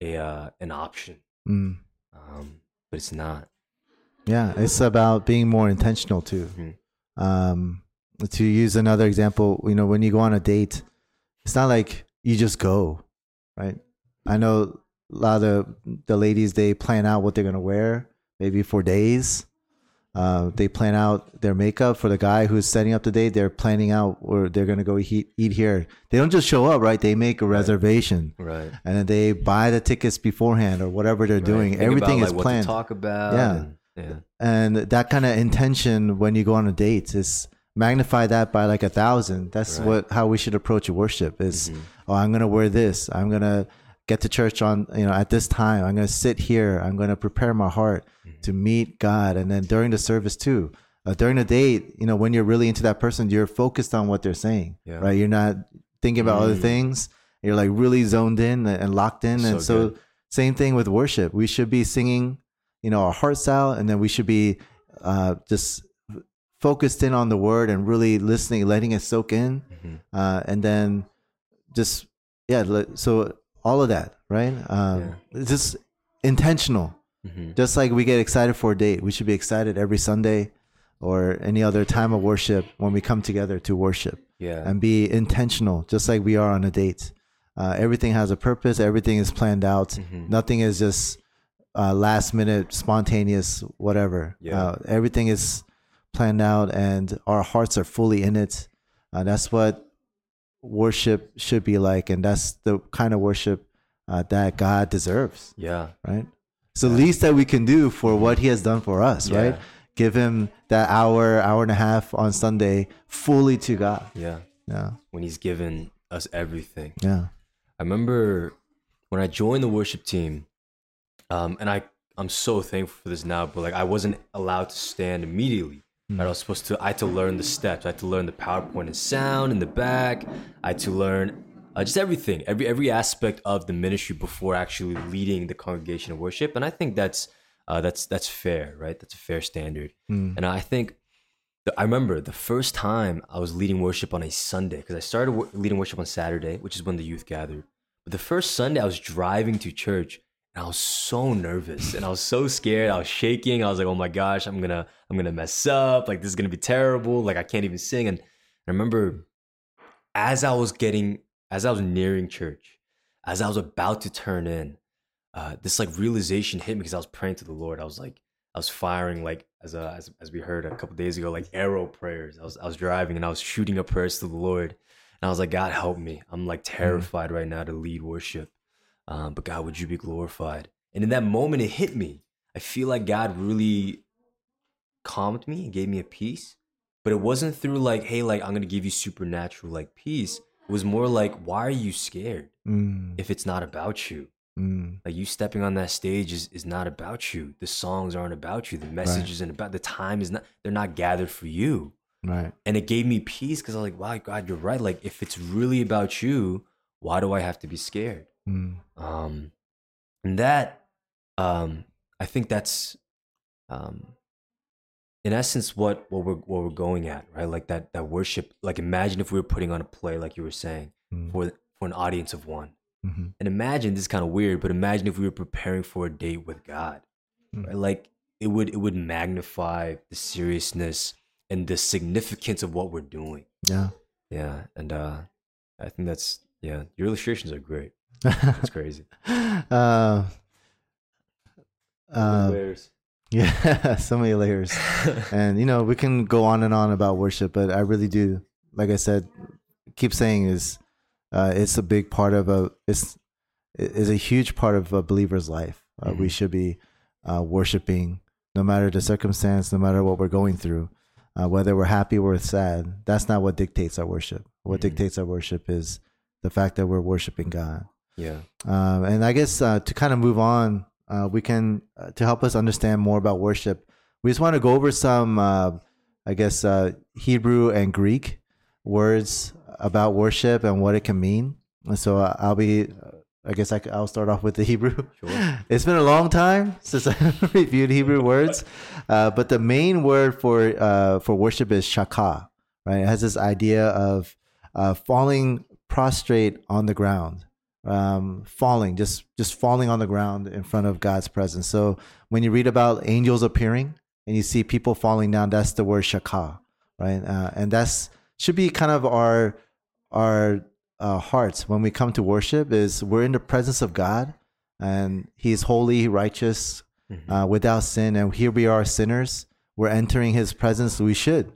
Speaker 2: a uh, an option,
Speaker 1: Mm.
Speaker 2: um, but it's not.
Speaker 1: Yeah. It's about being more intentional too.
Speaker 2: Mhm.
Speaker 1: Um, to use another example, you know, when you go on a date, it's not like you just go, right? I know a lot of the, the ladies, they plan out what they're going to wear maybe for days. Uh, they plan out their makeup for the guy who's setting up the date. They're planning out where they're going to go eat, eat here. They don't just show up, right? They make a reservation
Speaker 2: Right.
Speaker 1: and then they buy the tickets beforehand or whatever they're doing.
Speaker 2: Think
Speaker 1: Everything
Speaker 2: about,
Speaker 1: is
Speaker 2: like, what
Speaker 1: planned
Speaker 2: to talk about.
Speaker 1: Yeah.
Speaker 2: and- yeah.
Speaker 1: and that kind of intention when you go on a date is magnify that by like a thousand that's
Speaker 2: Right.
Speaker 1: what how we should approach worship is
Speaker 2: Mhm.
Speaker 1: oh i'm gonna wear this i'm gonna get to church on you know at this time i'm gonna sit here i'm gonna prepare my heart
Speaker 2: Mm-hmm.
Speaker 1: to meet god and then during the service too uh, during the date you know when you're really into that person you're focused on what they're saying
Speaker 2: Yeah.
Speaker 1: right you're not thinking about other
Speaker 2: Mm.
Speaker 1: things you're like really zoned in and locked in and
Speaker 2: So
Speaker 1: so
Speaker 2: good.
Speaker 1: same thing with worship we should be singing you know our hearts out and then we should be uh, just focused in on the word and really listening letting it soak in
Speaker 2: Mhm.
Speaker 1: uh, and then just yeah so all of that right um, it's just intentional
Speaker 2: Mhm.
Speaker 1: just like we get excited for a date we should be excited every sunday or any other time of worship when we come together to worship
Speaker 2: Yeah.
Speaker 1: and be intentional just like we are on a date uh, everything has a purpose everything is planned out
Speaker 2: Mhm.
Speaker 1: nothing is just uh, last minute spontaneous whatever
Speaker 2: Yeah.
Speaker 1: uh, everything is planned out and our hearts are fully in it uh, that's what worship should be like and that's the kind of worship uh, that god deserves
Speaker 2: Yeah.
Speaker 1: right it's the least that we can do for what he has done for us right give him that hour hour and a half on sunday fully to god
Speaker 2: Yeah.
Speaker 1: yeah
Speaker 2: When he's given us everything.
Speaker 1: yeah
Speaker 2: I remember when I joined the worship team, um, and I I'm so thankful for this now, but like I wasn't allowed to stand immediately. Right? I was supposed to I had to learn the steps. I had to learn the PowerPoint and sound in the back. I had to learn uh, just everything, every every aspect of the ministry before actually leading the congregation of worship. And I think that's uh, that's that's fair, right? That's a fair standard.
Speaker 1: Mm.
Speaker 2: And I think the, I remember the first time I was leading worship on a Sunday because I started wo- leading worship on Saturday, which is when the youth gathered. But the first Sunday I was driving to church and I was so nervous and I was so scared. I was shaking. I was like, "Oh my gosh, I'm gonna I'm gonna mess up. Like this is gonna be terrible. Like I can't even sing." And I remember as I was getting as I was nearing church, as I was about to turn in, uh, this like realization hit me because I was praying to the Lord. I was like, I was firing like as a, as, as we heard a couple days ago, like arrow prayers. I was I was driving and I was shooting up prayers to the Lord, and I was like, God help me. I'm like terrified right now to lead worship, um, but God, would you be glorified? And in that moment, it hit me. I feel like God really calmed me and gave me a peace, but it wasn't through like, hey, like I'm gonna give you supernatural like peace. It was more like, why are you scared
Speaker 1: Mm.
Speaker 2: if it's not about you?
Speaker 1: Mm.
Speaker 2: Like you stepping on that stage is, is not about you. The songs aren't about you. The message isn't about the time is not they're not gathered for you.
Speaker 1: Right.
Speaker 2: And it gave me peace because I was like, wow, God, you're right. Like if it's really about you, why do I have to be scared?
Speaker 1: Mm.
Speaker 2: Um and that um I think that's um in essence what what we're what we're going at, right? Like that that worship. Like imagine if we were putting on a play, like you were saying,
Speaker 1: Mm.
Speaker 2: for for an audience of one.
Speaker 1: hmm
Speaker 2: And imagine this is kind of weird, but imagine if we were preparing for a date with God,
Speaker 1: Mm.
Speaker 2: right? Like it would it would magnify the seriousness and the significance of what we're doing.
Speaker 1: Yeah.
Speaker 2: Yeah, and uh, I think that's yeah. Your illustrations are great. It's crazy.
Speaker 1: uh, uh,
Speaker 2: Layers.
Speaker 1: yeah, so many layers. and you know we can go on and on about worship but i really do like i said keep saying is uh, it's a big part of a it's is a huge part of a believer's life uh, we
Speaker 2: Mhm.
Speaker 1: should be uh, worshiping no matter the circumstance no matter what we're going through uh, whether we're happy or sad that's not what dictates our worship what
Speaker 2: Mhm.
Speaker 1: dictates our worship is the fact that we're worshiping god
Speaker 2: yeah.
Speaker 1: um, and I guess uh, to kind of move on, uh, we can uh, to help us understand more about worship. We just want to go over some, uh, I guess, uh, Hebrew and Greek words about worship and what it can mean. And so I'll be, I guess I, will start off with the Hebrew.
Speaker 2: Sure.
Speaker 1: It's been a long time since I reviewed Hebrew words, uh, but the main word for uh, for worship is shaka. Right, it has this idea of uh, falling prostrate on the ground, um, falling, just just falling on the ground in front of God's presence. So when you read about angels appearing and you see people falling down, that's the word shaka, right? Uh, and that's should be kind of our our uh, hearts when we come to worship is we're in the presence of God and He's holy, righteous,
Speaker 2: Mhm.
Speaker 1: uh, without sin, and here we are sinners. We're entering His presence. We should,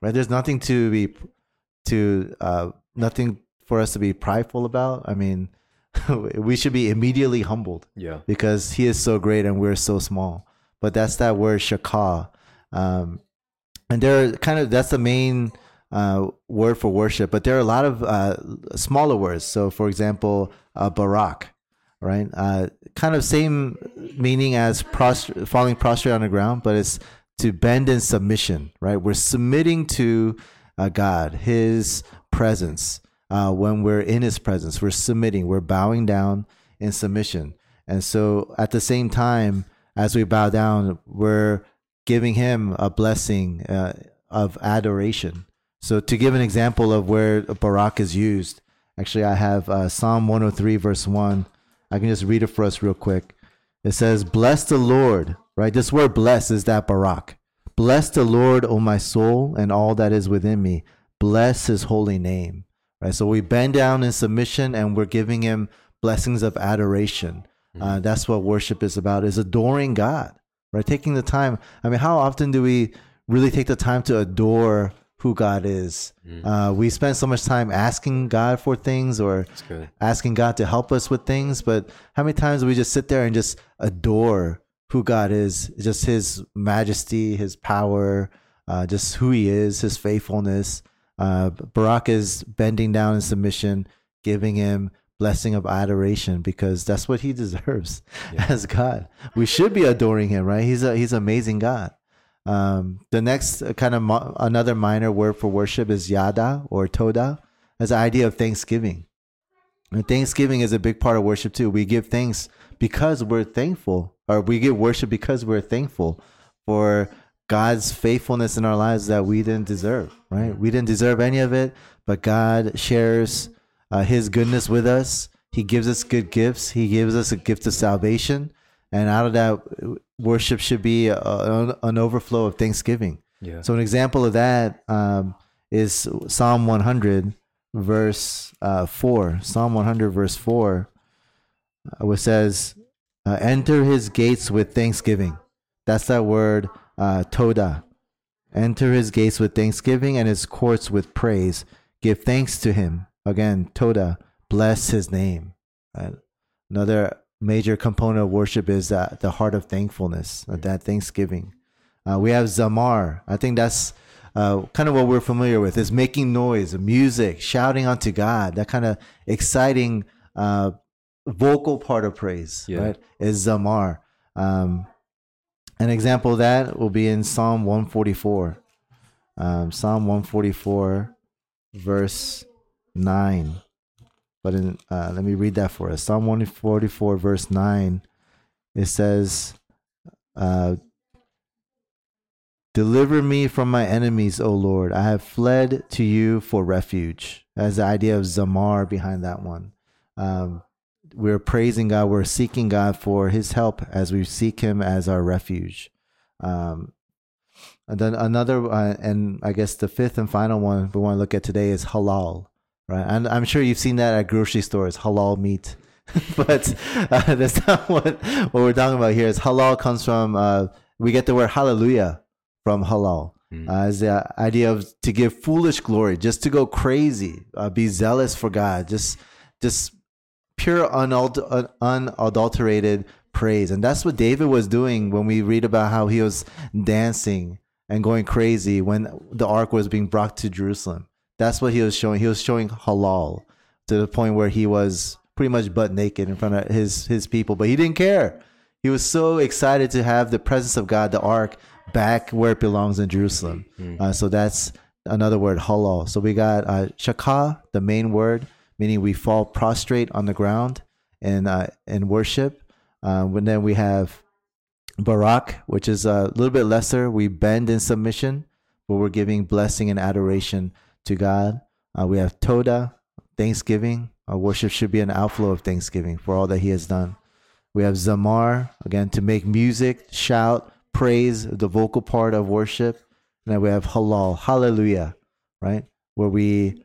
Speaker 1: right? There's nothing to be to uh, nothing for us to be prideful about. I mean, we should be immediately humbled
Speaker 2: yeah.
Speaker 1: because he is so great and we're so small. But that's that word shaka. Um, and there are kind of that's the main uh, word for worship, but there are a lot of uh, smaller words. So, for example, uh, barak, right? Uh, kind of same meaning as prostr- falling prostrate on the ground, but it's to bend in submission, right? We're submitting to uh, God, His presence. Uh, when we're in His presence, we're submitting, we're bowing down in submission. And so at the same time, as we bow down, we're giving Him a blessing uh, of adoration. So to give an example of where Barak is used, actually, I have uh, Psalm 103, verse 1. I can just read it for us real quick. It says, Bless the Lord, right? This word bless is that Barak. Bless the Lord, O my soul, and all that is within me. Bless his holy name. Right? So we bend down in submission and we're giving him blessings of adoration. Uh, that's what worship is about, is adoring God, right? Taking the time. I mean, how often do we really take the time to adore who God is? Uh, we spend so much time asking God for things or asking God to help us with things, but how many times do we just sit there and just adore who God is, just His majesty, His power, uh, just who He is, His faithfulness? Uh, Barak is bending down in submission, giving Him blessing of adoration because that's what he deserves as God. We should be adoring him, right? He's a he's an amazing God. Um, the next kind of mo- another minor word for worship is yada or toda, as the idea of thanksgiving. And Thanksgiving is a big part of worship too. We give thanks because we're thankful, or we give worship because we're thankful for God's faithfulness in our lives that we didn't deserve, right? We didn't deserve any of it, but God shares uh, His goodness with us. He gives us good gifts. He gives us a gift of salvation. And out of that, worship should be a, a- an overflow of thanksgiving.
Speaker 2: Yeah.
Speaker 1: So an example of that um, is Psalm 100, verse uh, 4. Psalm 100, verse 4, uh, which says, uh, Enter his gates with thanksgiving. That's that word, uh, toda. Enter his gates with thanksgiving and his courts with praise. Give thanks to him. Again, toda. Bless his name. Right? Another major component of worship is uh, the heart of thankfulness, uh, that thanksgiving. Uh, we have zamar. I think that's uh, kind of what we're familiar with is making noise, music, shouting unto God. That kind of exciting uh, vocal part of praise,
Speaker 2: Yeah.
Speaker 1: right? Is zamar. Um, an example of that will be in Psalm 144. Um, Psalm 144, verse 9. But in, uh, let me read that for us. Psalm 144, verse 9. It says, uh, Deliver me from my enemies, O Lord. I have fled to you for refuge. That's the idea of Zamar behind that one. Um, we're praising God, we're seeking God for his help as we seek him as our refuge. Um, and then another, uh, and I guess the fifth and final one we want to look at today is halal, right? And I'm sure you've seen that at grocery stores, halal meat. but uh, that's not what, what we're talking about here. Is halal comes from, uh, we get the word hallelujah from halal.
Speaker 2: Mm.
Speaker 1: Uh, is the idea of to give foolish glory, just to go crazy, uh, be zealous for God, just just pure un- unadulterated praise. And that's what David was doing when we read about how he was dancing and going crazy when the ark was being brought to Jerusalem. That's what he was showing. He was showing halal to the point where he was pretty much butt naked in front of his his people, but he didn't care. He was so excited to have the presence of God, the ark, back where it belongs in Jerusalem. Uh, so that's another word, halal. So we got uh, shaka, the main word, meaning we fall prostrate on the ground and uh, worship. Um, and then we have barak, which is a little bit lesser. We bend in submission, but we're giving blessing and adoration to God. Uh, we have toda, thanksgiving. Our worship should be an outflow of thanksgiving for all that He has done. We have zamar, again, to make music, shout, praise, the vocal part of worship. And then we have halal, hallelujah, right? Where we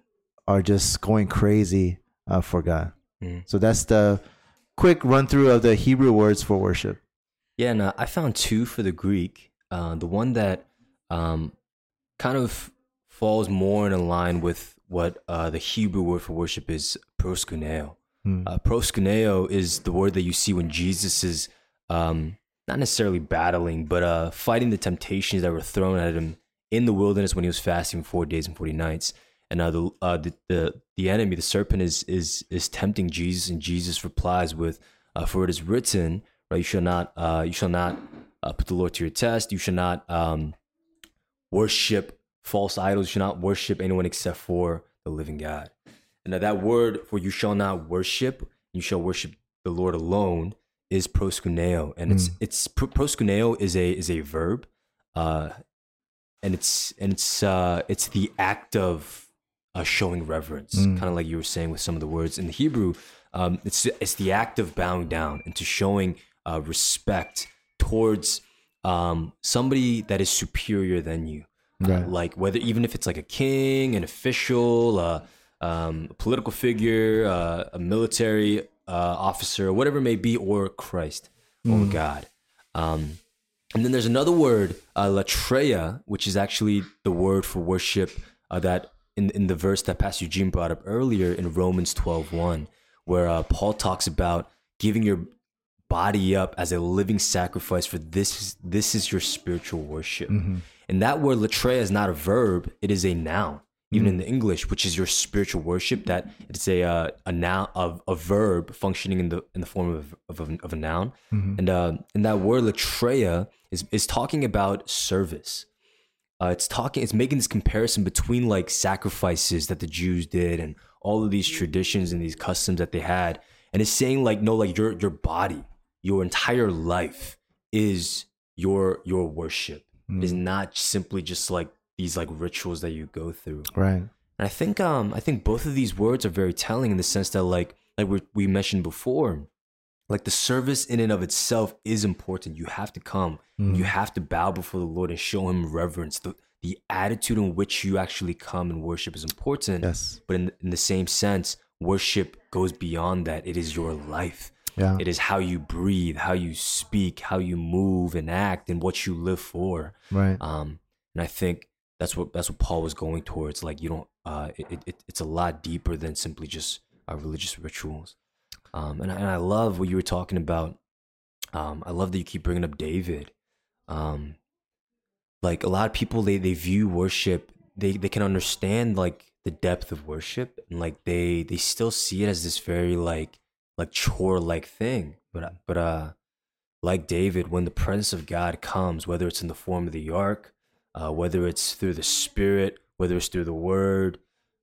Speaker 1: are just going crazy uh, for God.
Speaker 2: Mm.
Speaker 1: So that's the quick run through of the Hebrew words for worship.
Speaker 2: Yeah, and uh, I found two for the Greek. Uh, the one that um, kind of falls more in line with what uh, the Hebrew word for worship is proskuneo. Uh, proskuneo is the word that you see when Jesus is um, not necessarily battling, but uh, fighting the temptations that were thrown at him in the wilderness when he was fasting four days and forty nights. And uh, the, uh, the the the enemy, the serpent, is is is tempting Jesus, and Jesus replies with, uh, "For it is written, right? You shall not uh, you shall not uh, put the Lord to your test. You shall not um, worship false idols. You shall not worship anyone except for the living God." And now that word for "you shall not worship," you shall worship the Lord alone, is proskuneo, and it's it's pr- proskuneo is a is a verb, uh, and it's and it's uh, it's the act of uh, showing reverence, kind of like you were saying with some of the words in the Hebrew. Um, it's it's the act of bowing down and to showing uh, respect towards um, somebody that is superior than you. Uh, like whether even if it's like a king, an official, uh, um, a political figure, uh, a military uh, officer, whatever it may be, or Christ or God. Um, and then there's another word, uh, latreia, which is actually the word for worship uh, that in, in the verse that Pastor Eugene brought up earlier in Romans 12.1, where uh, Paul talks about giving your body up as a living sacrifice for this is, this is your spiritual worship. And that word latreia is not a verb, it is a noun. even in the English, which is your spiritual worship. That it's a uh, a noun of a verb functioning in the in the form of of a, of a noun, and uh, and that word latreia is is talking about service. Uh, it's talking, it's making this comparison between like sacrifices that the Jews did and all of these traditions and these customs that they had, and it's saying like no, like your your body, your entire life is your your worship. It is not simply just like these like rituals that you go through.
Speaker 1: Right.
Speaker 2: And I think um I think both of these words are very telling in the sense that like like we we mentioned before, like the service in and of itself is important. You have to come. You have to bow before the Lord and show him reverence. The the attitude in which you actually come and worship is important.
Speaker 1: Yes.
Speaker 2: But in in the same sense, worship goes beyond that. It is your life.
Speaker 1: Yeah.
Speaker 2: It is how you breathe, how you speak, how you move and act, and what you live for.
Speaker 1: Right.
Speaker 2: Um, and I think that's what that's what Paul was going towards. Like you don't, uh, it, it it's a lot deeper than simply just uh, religious rituals. Um, and I, and I love what you were talking about. Um, I love that you keep bringing up David. Um, like a lot of people, they they view worship. They they can understand like the depth of worship, and like they they still see it as this very like like chore like thing. But but uh, like David, when the presence of God comes, whether it's in the form of the ark, uh, whether it's through the Spirit, whether it's through the Word,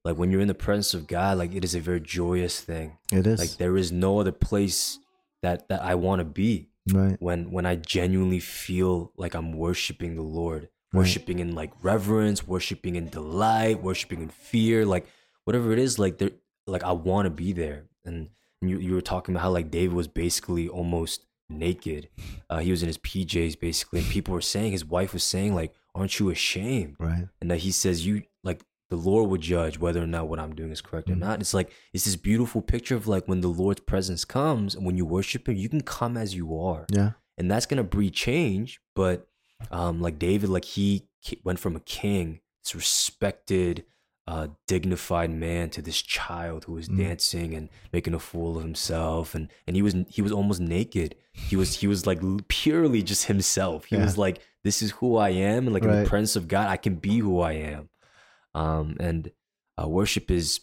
Speaker 2: like when you're in the presence of God, like it is a very joyous thing.
Speaker 1: It is.
Speaker 2: Like there is no other place that that I want to be
Speaker 1: right.
Speaker 2: when when I genuinely feel like I'm worshiping the Lord, worshiping in like reverence, worshiping in delight, worshiping in fear, like whatever it is, like there, like I want to be there. And, and you you were talking about how like David was basically almost naked. Uh, he was in his PJs basically, and people were saying his wife was saying like, "Aren't you ashamed?"
Speaker 1: Right.
Speaker 2: and that he says you the lord would judge whether or not what i'm doing is correct or not. It's like it's this beautiful picture of like when the lord's presence comes and when you worship him you can come as you are.
Speaker 1: Yeah.
Speaker 2: and that's gonna breed change but um like david like he went from a king this respected uh dignified man to this child who was dancing and making a fool of himself. And and he was he was almost naked. He was he was like purely just himself. He
Speaker 1: Yeah.
Speaker 2: was like this is who i am and like in the presence of god i can be who i am um and uh, worship is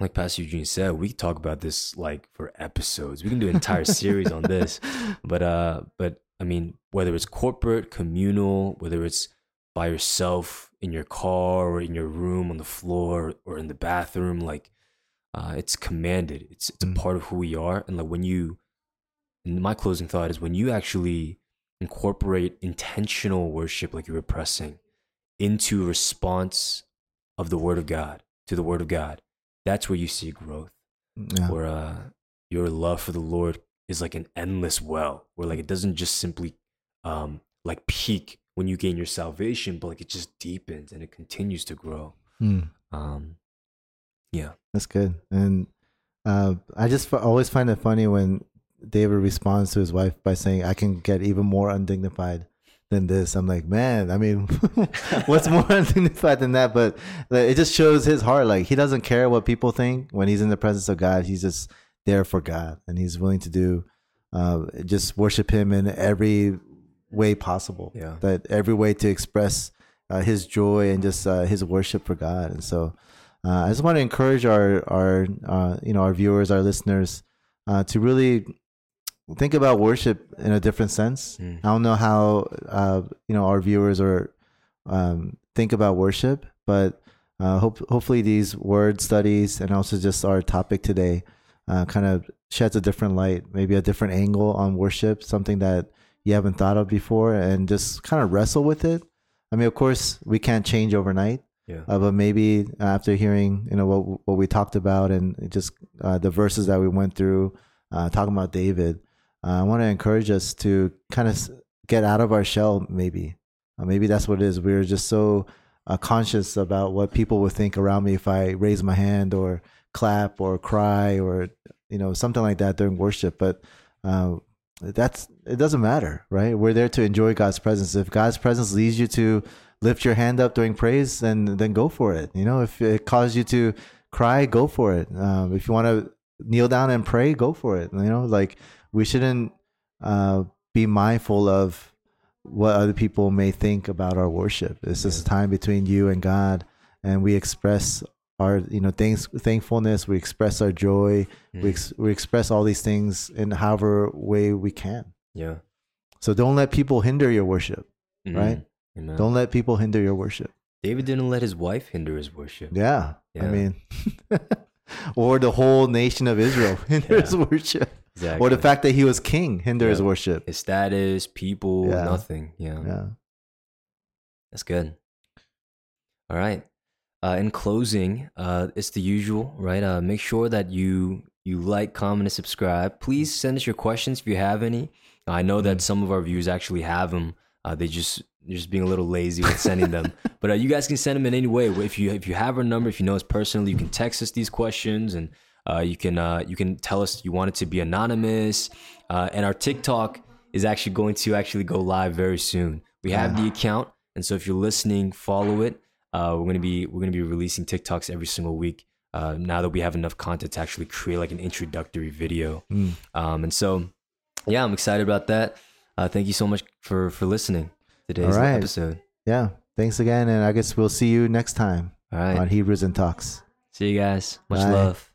Speaker 2: like pastor eugene said we could talk about this like for episodes. We can do an entire series on this. But uh but i mean whether it's corporate communal whether it's by yourself in your car or in your room on the floor or in the bathroom like uh it's commanded. It's it's a
Speaker 1: Mm.
Speaker 2: part of who we are. And like when you and my closing thought is when you actually incorporate intentional worship like you were pressing into response of the word of god to the word of god that's where you see growth
Speaker 1: Yeah.
Speaker 2: where uh, your love for the Lord is like an endless well, where like it doesn't just simply um, like peak when you gain your salvation, but like it just deepens and it continues to grow.
Speaker 1: Mm.
Speaker 2: Um, yeah,
Speaker 1: That's good. And uh, I just f- always find it funny when David responds to his wife by saying, I can get even more undignified than this. I'm like, man, I mean, what's more undignified than that? But like, it just shows his heart. Like, he doesn't care what people think when he's in the presence of God. He's just there for God and he's willing to do, uh, just worship him in every way possible.
Speaker 2: Yeah.
Speaker 1: That every way to express uh, his joy and just uh, his worship for God. And so, uh, I just want to encourage our our uh, you know our viewers, our listeners, uh, to really think about worship in a different sense.
Speaker 2: Mm.
Speaker 1: I don't know how uh, you know our viewers or um, think about worship, but uh, hope hopefully these word studies and also just our topic today uh, kind of sheds a different light, maybe a different angle on worship, something that you haven't thought of before, and just kind of wrestle with it. I mean, of course, we can't change overnight
Speaker 2: yeah,
Speaker 1: uh, but maybe after hearing you know what what we talked about and just uh, the verses that we went through uh, talking about David, uh, I want to encourage us to kind of get out of our shell. Maybe uh, maybe that's what it is. We're just so uh, conscious about what people would think around me if I raise my hand or clap or cry or you know something like that during worship. But uh, that's it doesn't matter, right? We're there to enjoy God's presence. If God's presence leads you to lift your hand up during praise, then then go for it. You know, if it causes you to cry, go for it. Um, if you want to kneel down and pray, go for it. You know, like we shouldn't uh, be mindful of what other people may think about our worship. It's just a time between you and God, and we express our you know thanks thankfulness. We express our joy.
Speaker 2: Mm.
Speaker 1: We ex- we express all these things in however way we can.
Speaker 2: yeah.
Speaker 1: So don't let people hinder your worship.
Speaker 2: Mhm.
Speaker 1: Right?
Speaker 2: Amen.
Speaker 1: Don't let people hinder your worship.
Speaker 2: David didn't let his wife hinder his worship.
Speaker 1: Yeah, I mean, or the whole nation of Israel hinder
Speaker 2: Yeah.
Speaker 1: his worship,
Speaker 2: Exactly.
Speaker 1: or the fact that he was king hinder his
Speaker 2: Yeah.
Speaker 1: worship.
Speaker 2: his status, people,
Speaker 1: Yeah.
Speaker 2: nothing. Yeah.
Speaker 1: Yeah.
Speaker 2: That's good. All right. Uh, in closing, uh, it's the usual, right? Uh, make sure that you you like, comment, and subscribe. Please send us your questions if you have any. I know that some of our viewers actually have them. Uh, they just they're just being a little lazy with sending them. But uh, you guys can send them in any way. If you if you have our number, if you know us personally, you can text us these questions, and uh, you can uh, you can tell us you want it to be anonymous. Uh, and our TikTok is actually going to actually go live very soon. We have the account, and so if you're listening, follow it. Uh, we're gonna be we're gonna be releasing TikToks every single week. Uh, now that we have enough content to actually create like an introductory video,
Speaker 1: Mm.
Speaker 2: um, and so yeah, I'm excited about that. Uh, thank you so much for for listening today's
Speaker 1: right.
Speaker 2: episode.
Speaker 1: Yeah. Thanks again, and I guess we'll see you next time
Speaker 2: All right,
Speaker 1: on Hebrews and Talks.
Speaker 2: see you guys. Much
Speaker 1: Bye.
Speaker 2: love.